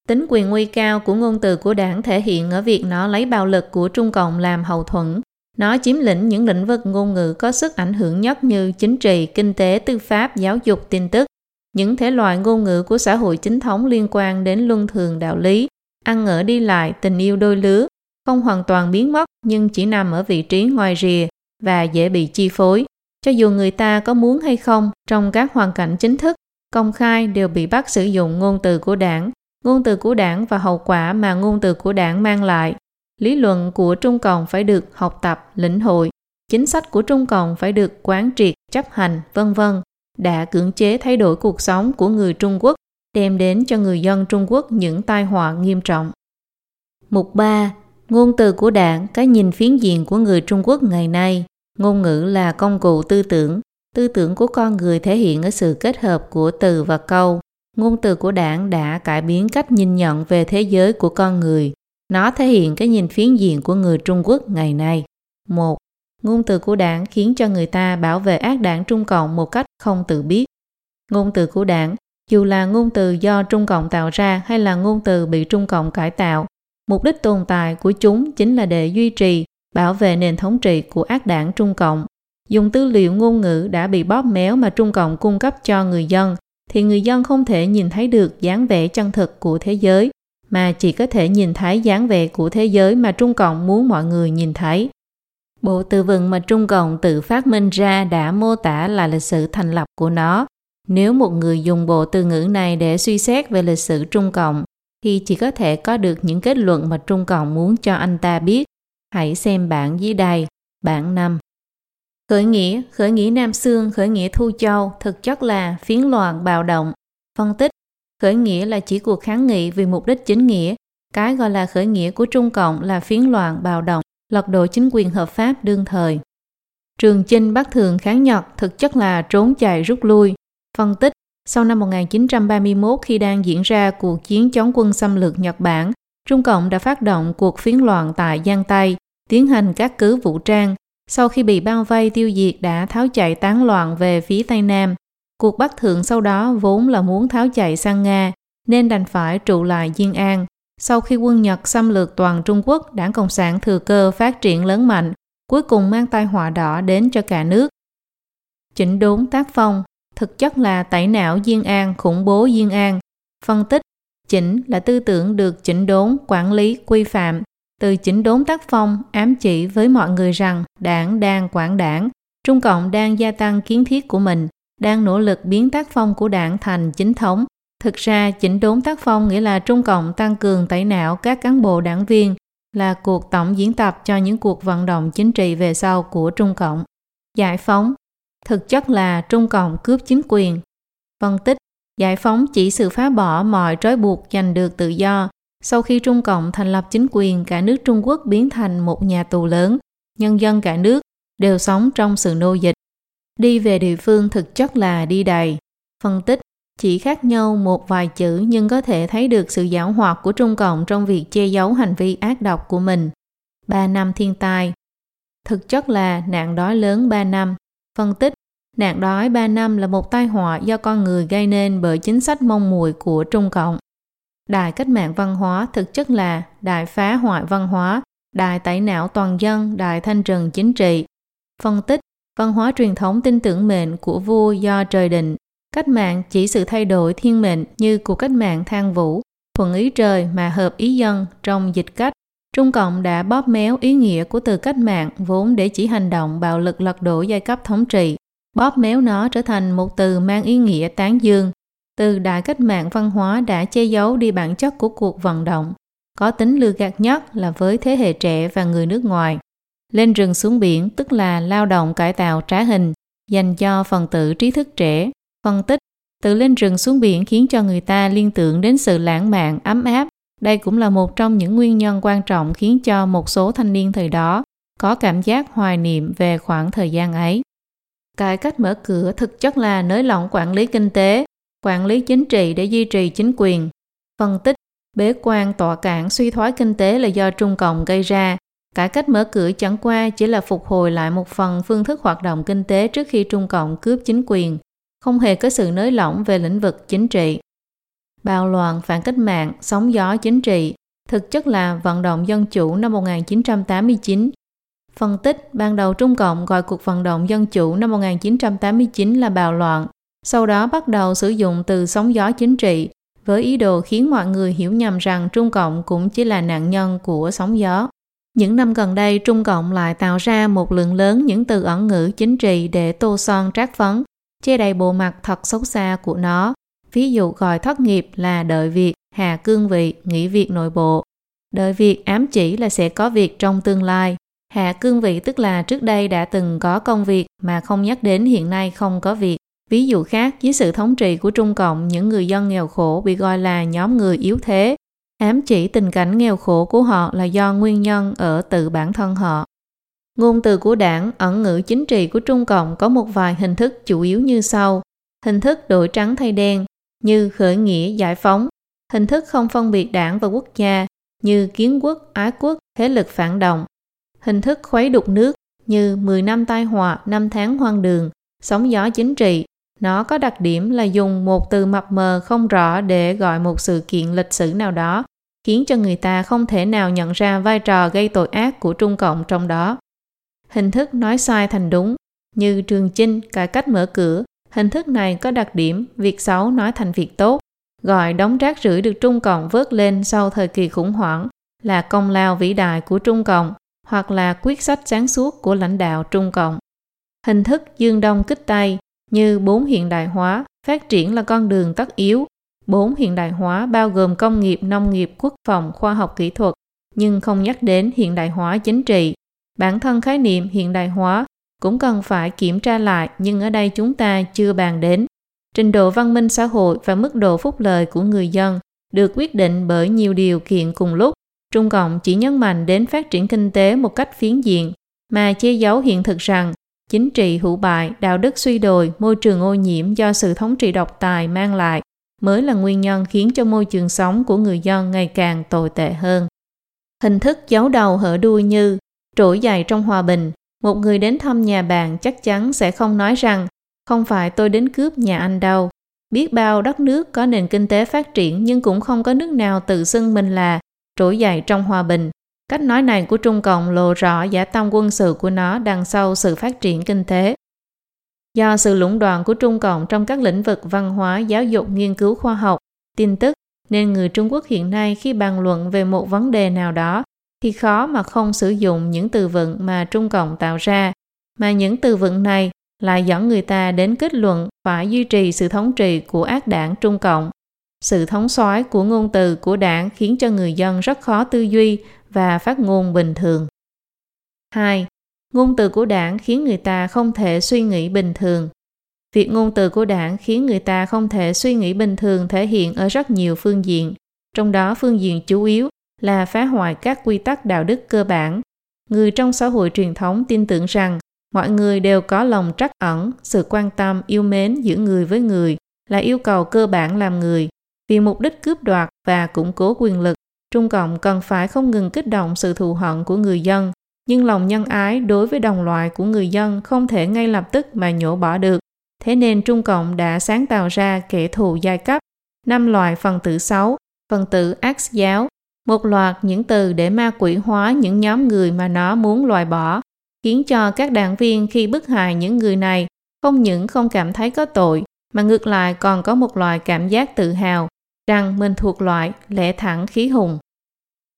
Tính quyền nguy cao của ngôn từ của đảng thể hiện ở việc nó lấy bạo lực của Trung Cộng làm hậu thuẫn. Nó chiếm lĩnh những lĩnh vực ngôn ngữ có sức ảnh hưởng nhất như chính trị, kinh tế, tư pháp, giáo dục, tin tức. Những thể loại ngôn ngữ của xã hội chính thống liên quan đến luân thường đạo lý, ăn ở đi lại, tình yêu đôi lứa, không hoàn toàn biến mất nhưng chỉ nằm ở vị trí ngoài rìa và dễ bị chi phối. Cho dù người ta có muốn hay không, trong các hoàn cảnh chính thức, công khai đều bị bắt sử dụng ngôn từ của đảng, ngôn từ của đảng và hậu quả mà ngôn từ của đảng mang lại. Lý luận của Trung Cộng phải được học tập, lĩnh hội, chính sách của Trung Cộng phải được quán triệt, chấp hành, vân vân, đã cưỡng chế thay đổi cuộc sống của người Trung Quốc, đem đến cho người dân Trung Quốc những tai họa nghiêm trọng. Mục 3. Ngôn từ của đảng, cái nhìn phiến diện của người Trung Quốc ngày nay. Ngôn ngữ là công cụ tư tưởng. Tư tưởng của con người thể hiện ở sự kết hợp của từ và câu. Ngôn từ của đảng đã cải biến cách nhìn nhận về thế giới của con người. Nó thể hiện cái nhìn phiến diện của người Trung Quốc ngày nay. Một, Ngôn từ của đảng khiến cho người ta bảo vệ ác đảng Trung Cộng một cách không tự biết. Ngôn từ của đảng, dù là ngôn từ do Trung Cộng tạo ra hay là ngôn từ bị Trung Cộng cải tạo, mục đích tồn tại của chúng chính là để duy trì bảo vệ nền thống trị của ác đảng Trung Cộng. Dùng tư liệu ngôn ngữ đã bị bóp méo mà Trung Cộng cung cấp cho người dân, thì người dân không thể nhìn thấy được dáng vẻ chân thực của thế giới, mà chỉ có thể nhìn thấy dáng vẻ của thế giới mà Trung Cộng muốn mọi người nhìn thấy. Bộ từ vựng mà Trung Cộng tự phát minh ra đã mô tả là lịch sử thành lập của nó. Nếu một người dùng bộ từ ngữ này để suy xét về lịch sử Trung Cộng, thì chỉ có thể có được những kết luận mà Trung Cộng muốn cho anh ta biết. Hãy xem bản dưới đây, bản 5. Khởi nghĩa, khởi nghĩa Nam Sương, khởi nghĩa Thu Châu thực chất là phiến loạn bạo động. Phân tích, khởi nghĩa là chỉ cuộc kháng nghị vì mục đích chính nghĩa. Cái gọi là khởi nghĩa của Trung Cộng là phiến loạn bạo động, lật đổ chính quyền hợp pháp đương thời. Trường Chinh bắt Thường kháng Nhật thực chất là trốn chạy rút lui. Phân tích, sau năm 1931 khi đang diễn ra cuộc chiến chống quân xâm lược Nhật Bản, Trung Cộng đã phát động cuộc phiến loạn tại Giang Tây, tiến hành các cứ vũ trang. Sau khi bị bao vây tiêu diệt đã tháo chạy tán loạn về phía Tây Nam. Cuộc bắt thượng sau đó vốn là muốn tháo chạy sang Nga, nên đành phải trụ lại Diên An. Sau khi quân Nhật xâm lược toàn Trung Quốc, đảng Cộng sản thừa cơ phát triển lớn mạnh, cuối cùng mang tai họa đỏ đến cho cả nước. Chỉnh đốn tác phong, thực chất là tẩy não Diên An, khủng bố Diên An. Phân tích, chỉnh là tư tưởng được chỉnh đốn, quản lý, quy phạm. Từ chỉnh đốn tác phong ám chỉ với mọi người rằng đảng đang quản đảng, Trung Cộng đang gia tăng kiến thiết của mình, đang nỗ lực biến tác phong của đảng thành chính thống, Thực ra, chỉnh đốn tác phong nghĩa là Trung Cộng tăng cường tẩy não các cán bộ đảng viên là cuộc tổng diễn tập cho những cuộc vận động chính trị về sau của Trung Cộng. Giải phóng thực chất là Trung Cộng cướp chính quyền. Phân tích Giải phóng chỉ sự phá bỏ mọi trói buộc giành được tự do. Sau khi Trung Cộng thành lập chính quyền, cả nước Trung Quốc biến thành một nhà tù lớn. Nhân dân cả nước đều sống trong sự nô dịch. Đi về địa phương thực chất là đi đầy. Phân tích chỉ khác nhau một vài chữ nhưng có thể thấy được sự giảo hoạt của Trung Cộng trong việc che giấu hành vi ác độc của mình. 3 năm thiên tai Thực chất là nạn đói lớn 3 năm. Phân tích Nạn đói 3 năm là một tai họa do con người gây nên bởi chính sách mong muội của Trung Cộng. đại cách mạng văn hóa thực chất là đại phá hoại văn hóa, đại tẩy não toàn dân, đại thanh trừng chính trị. Phân tích Văn hóa truyền thống tin tưởng mệnh của vua do trời định. Cách mạng chỉ sự thay đổi thiên mệnh như cuộc cách mạng thang vũ, thuận ý trời mà hợp ý dân trong dịch cách. Trung Cộng đã bóp méo ý nghĩa của từ cách mạng vốn để chỉ hành động bạo lực lật đổ giai cấp thống trị bóp méo nó trở thành một từ mang ý nghĩa tán dương. Từ đại cách mạng văn hóa đã che giấu đi bản chất của cuộc vận động, có tính lừa gạt nhất là với thế hệ trẻ và người nước ngoài. Lên rừng xuống biển tức là lao động cải tạo trá hình, dành cho phần tử trí thức trẻ. Phân tích, từ lên rừng xuống biển khiến cho người ta liên tưởng đến sự lãng mạn, ấm áp. Đây cũng là một trong những nguyên nhân quan trọng khiến cho một số thanh niên thời đó có cảm giác hoài niệm về khoảng thời gian ấy. Cải cách mở cửa thực chất là nới lỏng quản lý kinh tế, quản lý chính trị để duy trì chính quyền. Phân tích, bế quan tọa cản suy thoái kinh tế là do Trung Cộng gây ra. Cải cách mở cửa chẳng qua chỉ là phục hồi lại một phần phương thức hoạt động kinh tế trước khi Trung Cộng cướp chính quyền, không hề có sự nới lỏng về lĩnh vực chính trị. Bạo loạn phản cách mạng, sóng gió chính trị, thực chất là vận động dân chủ năm 1989 Phân tích, ban đầu Trung Cộng gọi cuộc vận động dân chủ năm 1989 là bạo loạn, sau đó bắt đầu sử dụng từ sóng gió chính trị với ý đồ khiến mọi người hiểu nhầm rằng Trung Cộng cũng chỉ là nạn nhân của sóng gió. Những năm gần đây, Trung Cộng lại tạo ra một lượng lớn những từ ẩn ngữ chính trị để tô son trát phấn, che đầy bộ mặt thật xấu xa của nó. Ví dụ gọi thất nghiệp là đợi việc, hà cương vị, nghỉ việc nội bộ. Đợi việc ám chỉ là sẽ có việc trong tương lai, Hạ cương vị tức là trước đây đã từng có công việc mà không nhắc đến hiện nay không có việc. Ví dụ khác, dưới sự thống trị của Trung Cộng, những người dân nghèo khổ bị gọi là nhóm người yếu thế. Ám chỉ tình cảnh nghèo khổ của họ là do nguyên nhân ở tự bản thân họ. Ngôn từ của đảng, ẩn ngữ chính trị của Trung Cộng có một vài hình thức chủ yếu như sau. Hình thức đổi trắng thay đen, như khởi nghĩa giải phóng. Hình thức không phân biệt đảng và quốc gia, như kiến quốc, ái quốc, thế lực phản động hình thức khuấy đục nước như 10 năm tai họa, 5 tháng hoang đường, sóng gió chính trị. Nó có đặc điểm là dùng một từ mập mờ không rõ để gọi một sự kiện lịch sử nào đó, khiến cho người ta không thể nào nhận ra vai trò gây tội ác của Trung Cộng trong đó. Hình thức nói sai thành đúng, như Trường Chinh cải cách mở cửa, hình thức này có đặc điểm việc xấu nói thành việc tốt, gọi đống rác rưởi được Trung Cộng vớt lên sau thời kỳ khủng hoảng là công lao vĩ đại của Trung Cộng hoặc là quyết sách sáng suốt của lãnh đạo Trung Cộng. Hình thức dương đông kích tây như bốn hiện đại hóa, phát triển là con đường tất yếu. Bốn hiện đại hóa bao gồm công nghiệp, nông nghiệp, quốc phòng, khoa học kỹ thuật, nhưng không nhắc đến hiện đại hóa chính trị. Bản thân khái niệm hiện đại hóa cũng cần phải kiểm tra lại nhưng ở đây chúng ta chưa bàn đến. Trình độ văn minh xã hội và mức độ phúc lợi của người dân được quyết định bởi nhiều điều kiện cùng lúc Trung Cộng chỉ nhấn mạnh đến phát triển kinh tế một cách phiến diện, mà che giấu hiện thực rằng chính trị hữu bại, đạo đức suy đồi, môi trường ô nhiễm do sự thống trị độc tài mang lại mới là nguyên nhân khiến cho môi trường sống của người dân ngày càng tồi tệ hơn. Hình thức giấu đầu hở đuôi như trỗi dậy trong hòa bình, một người đến thăm nhà bạn chắc chắn sẽ không nói rằng không phải tôi đến cướp nhà anh đâu. Biết bao đất nước có nền kinh tế phát triển nhưng cũng không có nước nào tự xưng mình là trỗi dậy trong hòa bình. Cách nói này của Trung Cộng lộ rõ giả tâm quân sự của nó đằng sau sự phát triển kinh tế. Do sự lũng đoạn của Trung Cộng trong các lĩnh vực văn hóa, giáo dục, nghiên cứu khoa học, tin tức, nên người Trung Quốc hiện nay khi bàn luận về một vấn đề nào đó thì khó mà không sử dụng những từ vựng mà Trung Cộng tạo ra, mà những từ vựng này lại dẫn người ta đến kết luận phải duy trì sự thống trị của ác đảng Trung Cộng. Sự thống soái của ngôn từ của đảng khiến cho người dân rất khó tư duy và phát ngôn bình thường. 2. Ngôn từ của đảng khiến người ta không thể suy nghĩ bình thường. Việc ngôn từ của đảng khiến người ta không thể suy nghĩ bình thường thể hiện ở rất nhiều phương diện, trong đó phương diện chủ yếu là phá hoại các quy tắc đạo đức cơ bản. Người trong xã hội truyền thống tin tưởng rằng mọi người đều có lòng trắc ẩn, sự quan tâm, yêu mến giữa người với người là yêu cầu cơ bản làm người. Vì mục đích cướp đoạt và củng cố quyền lực, Trung Cộng cần phải không ngừng kích động sự thù hận của người dân, nhưng lòng nhân ái đối với đồng loại của người dân không thể ngay lập tức mà nhổ bỏ được. Thế nên Trung Cộng đã sáng tạo ra kẻ thù giai cấp, năm loại phần tử xấu, phần tử ác giáo, một loạt những từ để ma quỷ hóa những nhóm người mà nó muốn loại bỏ, khiến cho các đảng viên khi bức hại những người này không những không cảm thấy có tội, mà ngược lại còn có một loại cảm giác tự hào rằng mình thuộc loại lẽ thẳng khí hùng.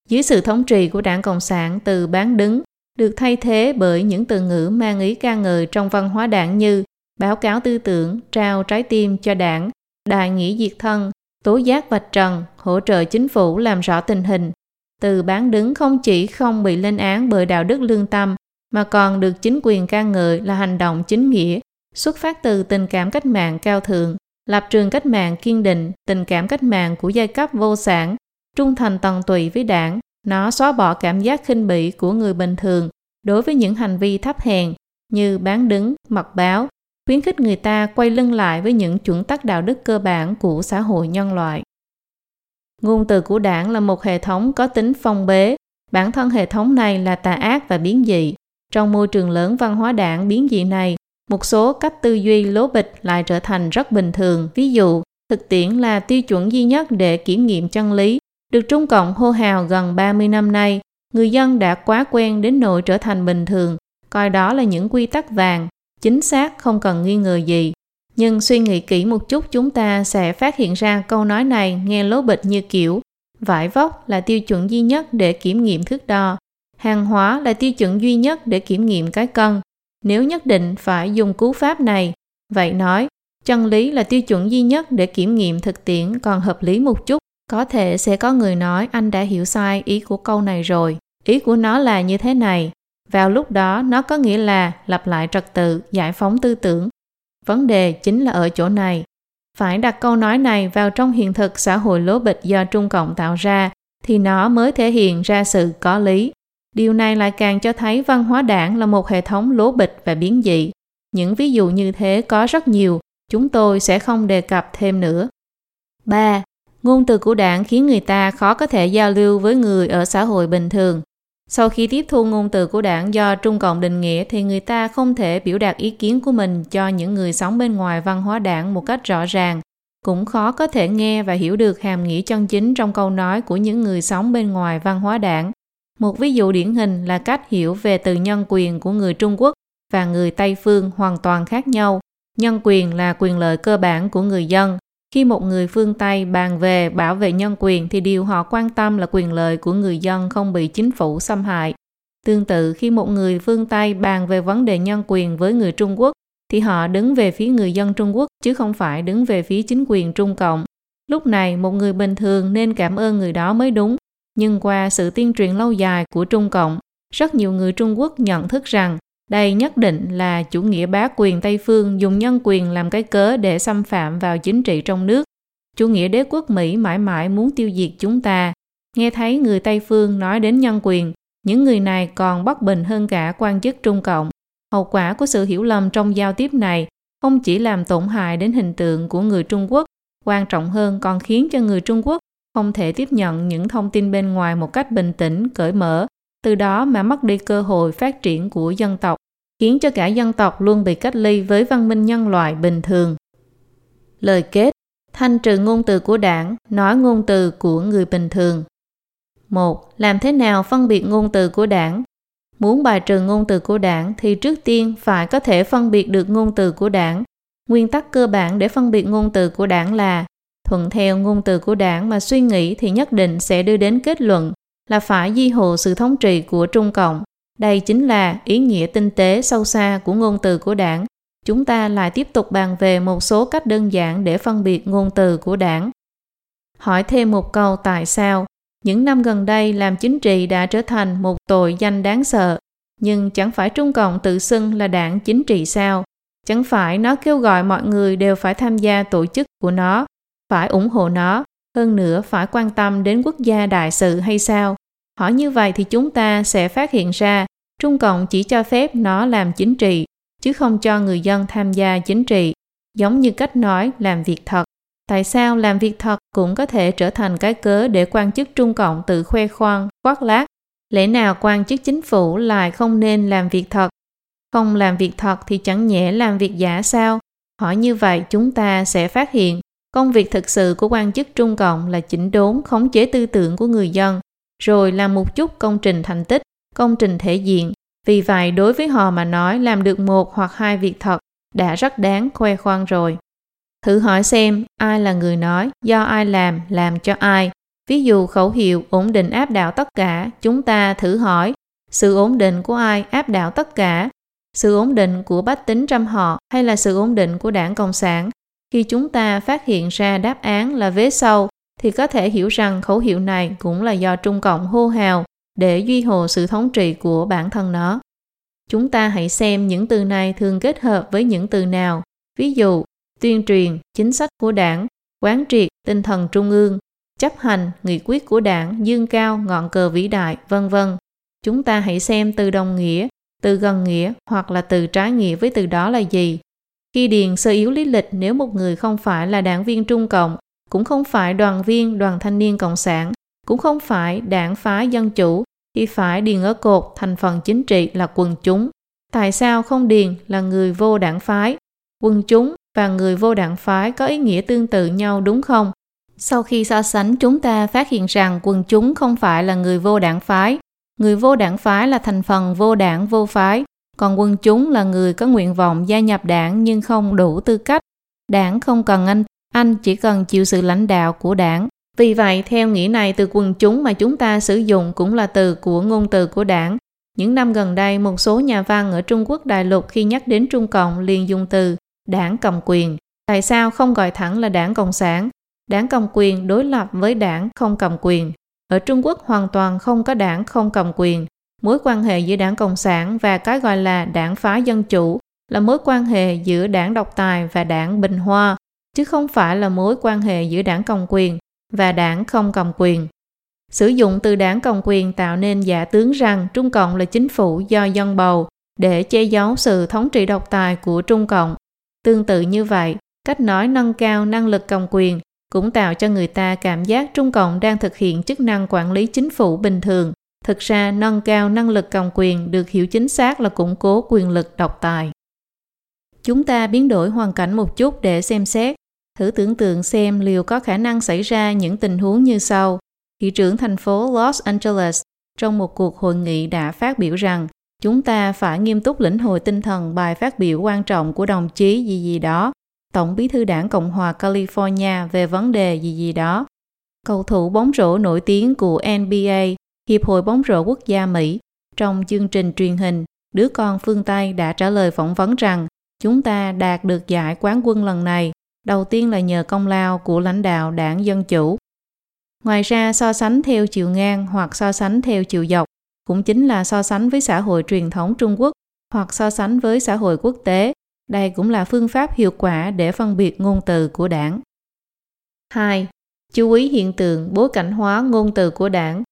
Dưới sự thống trị của đảng Cộng sản từ bán đứng được thay thế bởi những từ ngữ mang ý ca ngợi trong văn hóa đảng như báo cáo tư tưởng, trao trái tim cho đảng, đại nghĩa diệt thân, tố giác vạch trần, hỗ trợ chính phủ làm rõ tình hình. Từ bán đứng không chỉ không bị lên án bởi đạo đức lương tâm, mà còn được chính quyền ca ngợi là hành động chính nghĩa, xuất phát từ tình cảm cách mạng cao thượng, lập trường cách mạng kiên định, tình cảm cách mạng của giai cấp vô sản, trung thành tận tụy với đảng, nó xóa bỏ cảm giác khinh bỉ của người bình thường đối với những hành vi thấp hèn như bán đứng, mặc báo, khuyến khích người ta quay lưng lại với những chuẩn tắc đạo đức cơ bản của xã hội nhân loại. Ngôn từ của đảng là một hệ thống có tính phong bế, bản thân hệ thống này là tà ác và biến dị. Trong môi trường lớn văn hóa đảng biến dị này, một số cách tư duy lố bịch lại trở thành rất bình thường. Ví dụ, thực tiễn là tiêu chuẩn duy nhất để kiểm nghiệm chân lý, được Trung Cộng hô hào gần 30 năm nay, người dân đã quá quen đến nỗi trở thành bình thường, coi đó là những quy tắc vàng, chính xác không cần nghi ngờ gì. Nhưng suy nghĩ kỹ một chút chúng ta sẽ phát hiện ra câu nói này nghe lố bịch như kiểu vải vóc là tiêu chuẩn duy nhất để kiểm nghiệm thước đo, hàng hóa là tiêu chuẩn duy nhất để kiểm nghiệm cái cân. Nếu nhất định phải dùng cú pháp này, vậy nói chân lý là tiêu chuẩn duy nhất để kiểm nghiệm thực tiễn còn hợp lý một chút. Có thể sẽ có người nói anh đã hiểu sai ý của câu này rồi. Ý của nó là như thế này. Vào lúc đó nó có nghĩa là lặp lại trật tự, giải phóng tư tưởng. Vấn đề chính là ở chỗ này. Phải đặt câu nói này vào trong hiện thực xã hội lố bịch do Trung Cộng tạo ra thì nó mới thể hiện ra sự có lý. Điều này lại càng cho thấy văn hóa đảng là một hệ thống lố bịch và biến dị. Những ví dụ như thế có rất nhiều, chúng tôi sẽ không đề cập thêm nữa. 3. Ngôn từ của đảng khiến người ta khó có thể giao lưu với người ở xã hội bình thường. Sau khi tiếp thu ngôn từ của đảng do Trung Cộng định nghĩa thì người ta không thể biểu đạt ý kiến của mình cho những người sống bên ngoài văn hóa đảng một cách rõ ràng, cũng khó có thể nghe và hiểu được hàm nghĩa chân chính trong câu nói của những người sống bên ngoài văn hóa đảng. Một ví dụ điển hình là cách hiểu về từ nhân quyền của người Trung Quốc và người Tây phương hoàn toàn khác nhau. Nhân quyền là quyền lợi cơ bản của người dân. Khi một người phương Tây bàn về bảo vệ nhân quyền thì điều họ quan tâm là quyền lợi của người dân không bị chính phủ xâm hại. Tương tự khi một người phương Tây bàn về vấn đề nhân quyền với người Trung Quốc thì họ đứng về phía người dân Trung Quốc chứ không phải đứng về phía chính quyền Trung Cộng. Lúc này một người bình thường nên cảm ơn người đó mới đúng nhưng qua sự tuyên truyền lâu dài của Trung Cộng, rất nhiều người Trung Quốc nhận thức rằng đây nhất định là chủ nghĩa bá quyền Tây phương dùng nhân quyền làm cái cớ để xâm phạm vào chính trị trong nước. Chủ nghĩa đế quốc Mỹ mãi mãi muốn tiêu diệt chúng ta. Nghe thấy người Tây phương nói đến nhân quyền, những người này còn bất bình hơn cả quan chức Trung Cộng. Hậu quả của sự hiểu lầm trong giao tiếp này không chỉ làm tổn hại đến hình tượng của người Trung Quốc, quan trọng hơn còn khiến cho người Trung Quốc không thể tiếp nhận những thông tin bên ngoài một cách bình tĩnh, cởi mở, từ đó mà mất đi cơ hội phát triển của dân tộc, khiến cho cả dân tộc luôn bị cách ly với văn minh nhân loại bình thường. Lời kết Thanh trừ ngôn từ của đảng, nói ngôn từ của người bình thường. 1. Làm thế nào phân biệt ngôn từ của đảng? Muốn bài trừ ngôn từ của đảng thì trước tiên phải có thể phân biệt được ngôn từ của đảng. Nguyên tắc cơ bản để phân biệt ngôn từ của đảng là thuận theo ngôn từ của đảng mà suy nghĩ thì nhất định sẽ đưa đến kết luận là phải di hộ sự thống trị của Trung Cộng. Đây chính là ý nghĩa tinh tế sâu xa của ngôn từ của đảng. Chúng ta lại tiếp tục bàn về một số cách đơn giản để phân biệt ngôn từ của đảng. Hỏi thêm một câu tại sao? Những năm gần đây làm chính trị đã trở thành một tội danh đáng sợ. Nhưng chẳng phải Trung Cộng tự xưng là đảng chính trị sao? Chẳng phải nó kêu gọi mọi người đều phải tham gia tổ chức của nó, phải ủng hộ nó, hơn nữa phải quan tâm đến quốc gia đại sự hay sao? Hỏi như vậy thì chúng ta sẽ phát hiện ra Trung Cộng chỉ cho phép nó làm chính trị, chứ không cho người dân tham gia chính trị, giống như cách nói làm việc thật. Tại sao làm việc thật cũng có thể trở thành cái cớ để quan chức Trung Cộng tự khoe khoang, khoác lác? Lẽ nào quan chức chính phủ lại không nên làm việc thật? Không làm việc thật thì chẳng nhẽ làm việc giả sao? Hỏi như vậy chúng ta sẽ phát hiện công việc thực sự của quan chức Trung Cộng là chỉnh đốn khống chế tư tưởng của người dân, rồi làm một chút công trình thành tích, công trình thể diện. Vì vậy đối với họ mà nói làm được một hoặc hai việc thật đã rất đáng khoe khoang rồi. Thử hỏi xem ai là người nói, do ai làm, làm cho ai. Ví dụ khẩu hiệu ổn định áp đảo tất cả, chúng ta thử hỏi sự ổn định của ai áp đảo tất cả, sự ổn định của bách tính trăm họ hay là sự ổn định của đảng Cộng sản. Khi chúng ta phát hiện ra đáp án là vế sau, thì có thể hiểu rằng khẩu hiệu này cũng là do Trung Cộng hô hào để duy hồ sự thống trị của bản thân nó. Chúng ta hãy xem những từ này thường kết hợp với những từ nào. Ví dụ, tuyên truyền, chính sách của đảng, quán triệt, tinh thần trung ương, chấp hành, nghị quyết của đảng, dương cao, ngọn cờ vĩ đại, vân vân. Chúng ta hãy xem từ đồng nghĩa, từ gần nghĩa hoặc là từ trái nghĩa với từ đó là gì. Khi điền sơ yếu lý lịch nếu một người không phải là đảng viên Trung Cộng, cũng không phải đoàn viên đoàn thanh niên Cộng sản, cũng không phải đảng phái dân chủ, thì phải điền ở cột thành phần chính trị là quần chúng. Tại sao không điền là người vô đảng phái? Quần chúng và người vô đảng phái có ý nghĩa tương tự nhau đúng không? Sau khi so sánh chúng ta phát hiện rằng quần chúng không phải là người vô đảng phái. Người vô đảng phái là thành phần vô đảng vô phái, còn quân chúng là người có nguyện vọng gia nhập đảng nhưng không đủ tư cách. Đảng không cần anh, anh chỉ cần chịu sự lãnh đạo của đảng. Vì vậy, theo nghĩa này từ quần chúng mà chúng ta sử dụng cũng là từ của ngôn từ của đảng. Những năm gần đây, một số nhà văn ở Trung Quốc đại lục khi nhắc đến Trung Cộng liền dùng từ đảng cầm quyền. Tại sao không gọi thẳng là đảng Cộng sản? Đảng cầm quyền đối lập với đảng không cầm quyền. Ở Trung Quốc hoàn toàn không có đảng không cầm quyền. Mối quan hệ giữa đảng Cộng sản và cái gọi là đảng phá dân chủ là mối quan hệ giữa đảng độc tài và đảng bình hoa, chứ không phải là mối quan hệ giữa đảng cầm quyền và đảng không cầm quyền. Sử dụng từ đảng cầm quyền tạo nên giả tướng rằng Trung Cộng là chính phủ do dân bầu để che giấu sự thống trị độc tài của Trung Cộng. Tương tự như vậy, cách nói nâng cao năng lực cầm quyền cũng tạo cho người ta cảm giác Trung Cộng đang thực hiện chức năng quản lý chính phủ bình thường. Thực ra, nâng cao năng lực cầm quyền được hiểu chính xác là củng cố quyền lực độc tài. Chúng ta biến đổi hoàn cảnh một chút để xem xét. Thử tưởng tượng xem liệu có khả năng xảy ra những tình huống như sau. Thị trưởng thành phố Los Angeles trong một cuộc hội nghị đã phát biểu rằng chúng ta phải nghiêm túc lĩnh hội tinh thần bài phát biểu quan trọng của đồng chí gì gì đó Tổng bí thư đảng Cộng hòa California về vấn đề gì gì đó. Cầu thủ bóng rổ nổi tiếng của NBA, Hiệp hội bóng rổ quốc gia Mỹ, trong chương trình truyền hình, đứa con phương Tây đã trả lời phỏng vấn rằng chúng ta đạt được giải quán quân lần này, đầu tiên là nhờ công lao của lãnh đạo đảng Dân Chủ. Ngoài ra, so sánh theo chiều ngang hoặc so sánh theo chiều dọc cũng chính là so sánh với xã hội truyền thống Trung Quốc hoặc so sánh với xã hội quốc tế đây cũng là phương pháp hiệu quả để phân biệt ngôn từ của đảng. 2. Chú ý hiện tượng bối cảnh hóa ngôn từ của đảng.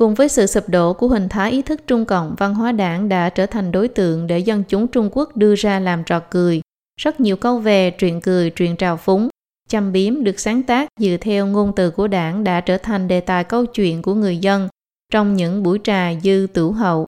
Cùng với sự sụp đổ của hình thái ý thức Trung Cộng, văn hóa đảng đã trở thành đối tượng để dân chúng Trung Quốc đưa ra làm trò cười. Rất nhiều câu về, truyện cười, truyện trào phúng, châm biếm được sáng tác dựa theo ngôn từ của đảng đã trở thành đề tài câu chuyện của người dân trong những buổi trà dư tửu hậu.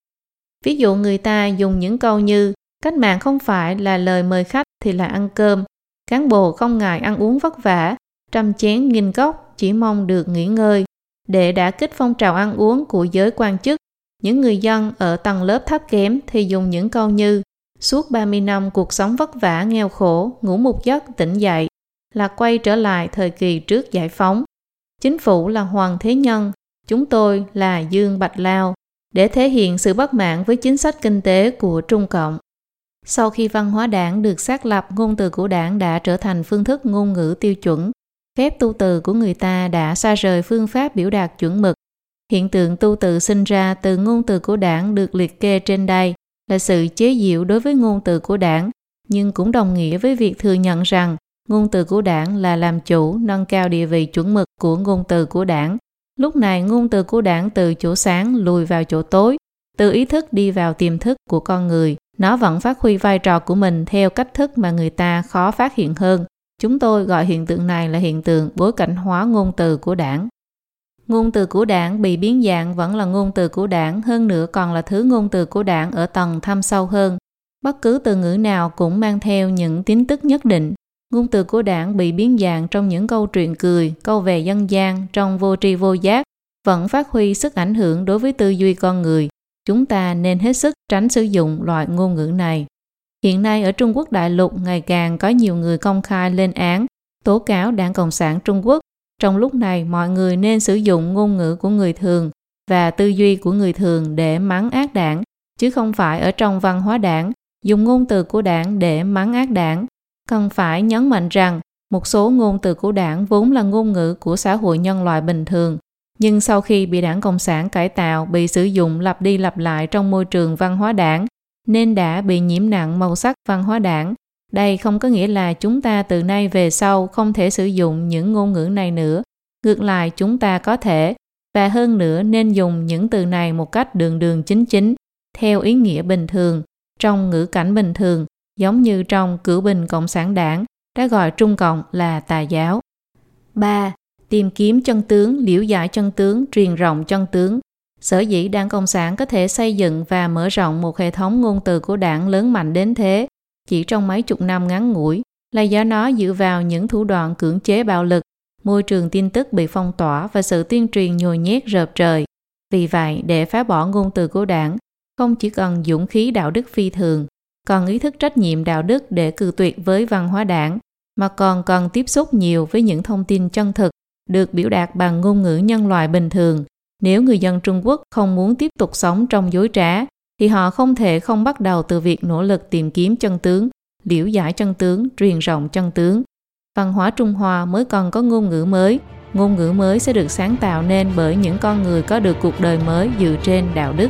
Ví dụ người ta dùng những câu như Cách mạng không phải là lời mời khách thì là ăn cơm. Cán bộ không ngại ăn uống vất vả, trăm chén nghìn cốc chỉ mong được nghỉ ngơi. Để đã kích phong trào ăn uống của giới quan chức, những người dân ở tầng lớp thấp kém thì dùng những câu như suốt 30 năm cuộc sống vất vả nghèo khổ, ngủ một giấc tỉnh dậy, là quay trở lại thời kỳ trước giải phóng. Chính phủ là Hoàng Thế Nhân, chúng tôi là Dương Bạch Lao, để thể hiện sự bất mãn với chính sách kinh tế của Trung Cộng. Sau khi văn hóa đảng được xác lập, ngôn từ của đảng đã trở thành phương thức ngôn ngữ tiêu chuẩn. Phép tu từ của người ta đã xa rời phương pháp biểu đạt chuẩn mực. Hiện tượng tu từ sinh ra từ ngôn từ của đảng được liệt kê trên đây là sự chế diệu đối với ngôn từ của đảng, nhưng cũng đồng nghĩa với việc thừa nhận rằng ngôn từ của đảng là làm chủ nâng cao địa vị chuẩn mực của ngôn từ của đảng. Lúc này ngôn từ của đảng từ chỗ sáng lùi vào chỗ tối, từ ý thức đi vào tiềm thức của con người. Nó vẫn phát huy vai trò của mình theo cách thức mà người ta khó phát hiện hơn. Chúng tôi gọi hiện tượng này là hiện tượng bối cảnh hóa ngôn từ của đảng. Ngôn từ của đảng bị biến dạng vẫn là ngôn từ của đảng, hơn nữa còn là thứ ngôn từ của đảng ở tầng thâm sâu hơn. Bất cứ từ ngữ nào cũng mang theo những tín tức nhất định. Ngôn từ của đảng bị biến dạng trong những câu chuyện cười, câu về dân gian, trong vô tri vô giác, vẫn phát huy sức ảnh hưởng đối với tư duy con người. Chúng ta nên hết sức tránh sử dụng loại ngôn ngữ này. Hiện nay ở Trung Quốc đại lục ngày càng có nhiều người công khai lên án, tố cáo Đảng Cộng sản Trung Quốc. Trong lúc này, mọi người nên sử dụng ngôn ngữ của người thường và tư duy của người thường để mắng ác đảng, chứ không phải ở trong văn hóa đảng, dùng ngôn từ của đảng để mắng ác đảng. Cần phải nhấn mạnh rằng, một số ngôn từ của đảng vốn là ngôn ngữ của xã hội nhân loại bình thường, nhưng sau khi bị đảng Cộng sản cải tạo bị sử dụng lặp đi lặp lại trong môi trường văn hóa đảng, nên đã bị nhiễm nặng màu sắc văn hóa đảng. Đây không có nghĩa là chúng ta từ nay về sau không thể sử dụng những ngôn ngữ này nữa. Ngược lại chúng ta có thể, và hơn nữa nên dùng những từ này một cách đường đường chính chính, theo ý nghĩa bình thường, trong ngữ cảnh bình thường, giống như trong cửu bình Cộng sản đảng đã gọi Trung Cộng là tà giáo. 3. Tìm kiếm chân tướng, liễu giải chân tướng, truyền rộng chân tướng, Sở dĩ Đảng Cộng sản có thể xây dựng và mở rộng một hệ thống ngôn từ của đảng lớn mạnh đến thế chỉ trong mấy chục năm ngắn ngủi là do nó dựa vào những thủ đoạn cưỡng chế bạo lực, môi trường tin tức bị phong tỏa và sự tuyên truyền nhồi nhét rợp trời. Vì vậy, để phá bỏ ngôn từ của đảng, không chỉ cần dũng khí đạo đức phi thường, còn ý thức trách nhiệm đạo đức để cự tuyệt với văn hóa đảng, mà còn cần tiếp xúc nhiều với những thông tin chân thực được biểu đạt bằng ngôn ngữ nhân loại bình thường nếu người dân Trung Quốc không muốn tiếp tục sống trong dối trá, thì họ không thể không bắt đầu từ việc nỗ lực tìm kiếm chân tướng, liễu giải chân tướng, truyền rộng chân tướng. Văn hóa Trung Hoa mới còn có ngôn ngữ mới, ngôn ngữ mới sẽ được sáng tạo nên bởi những con người có được cuộc đời mới dựa trên đạo đức.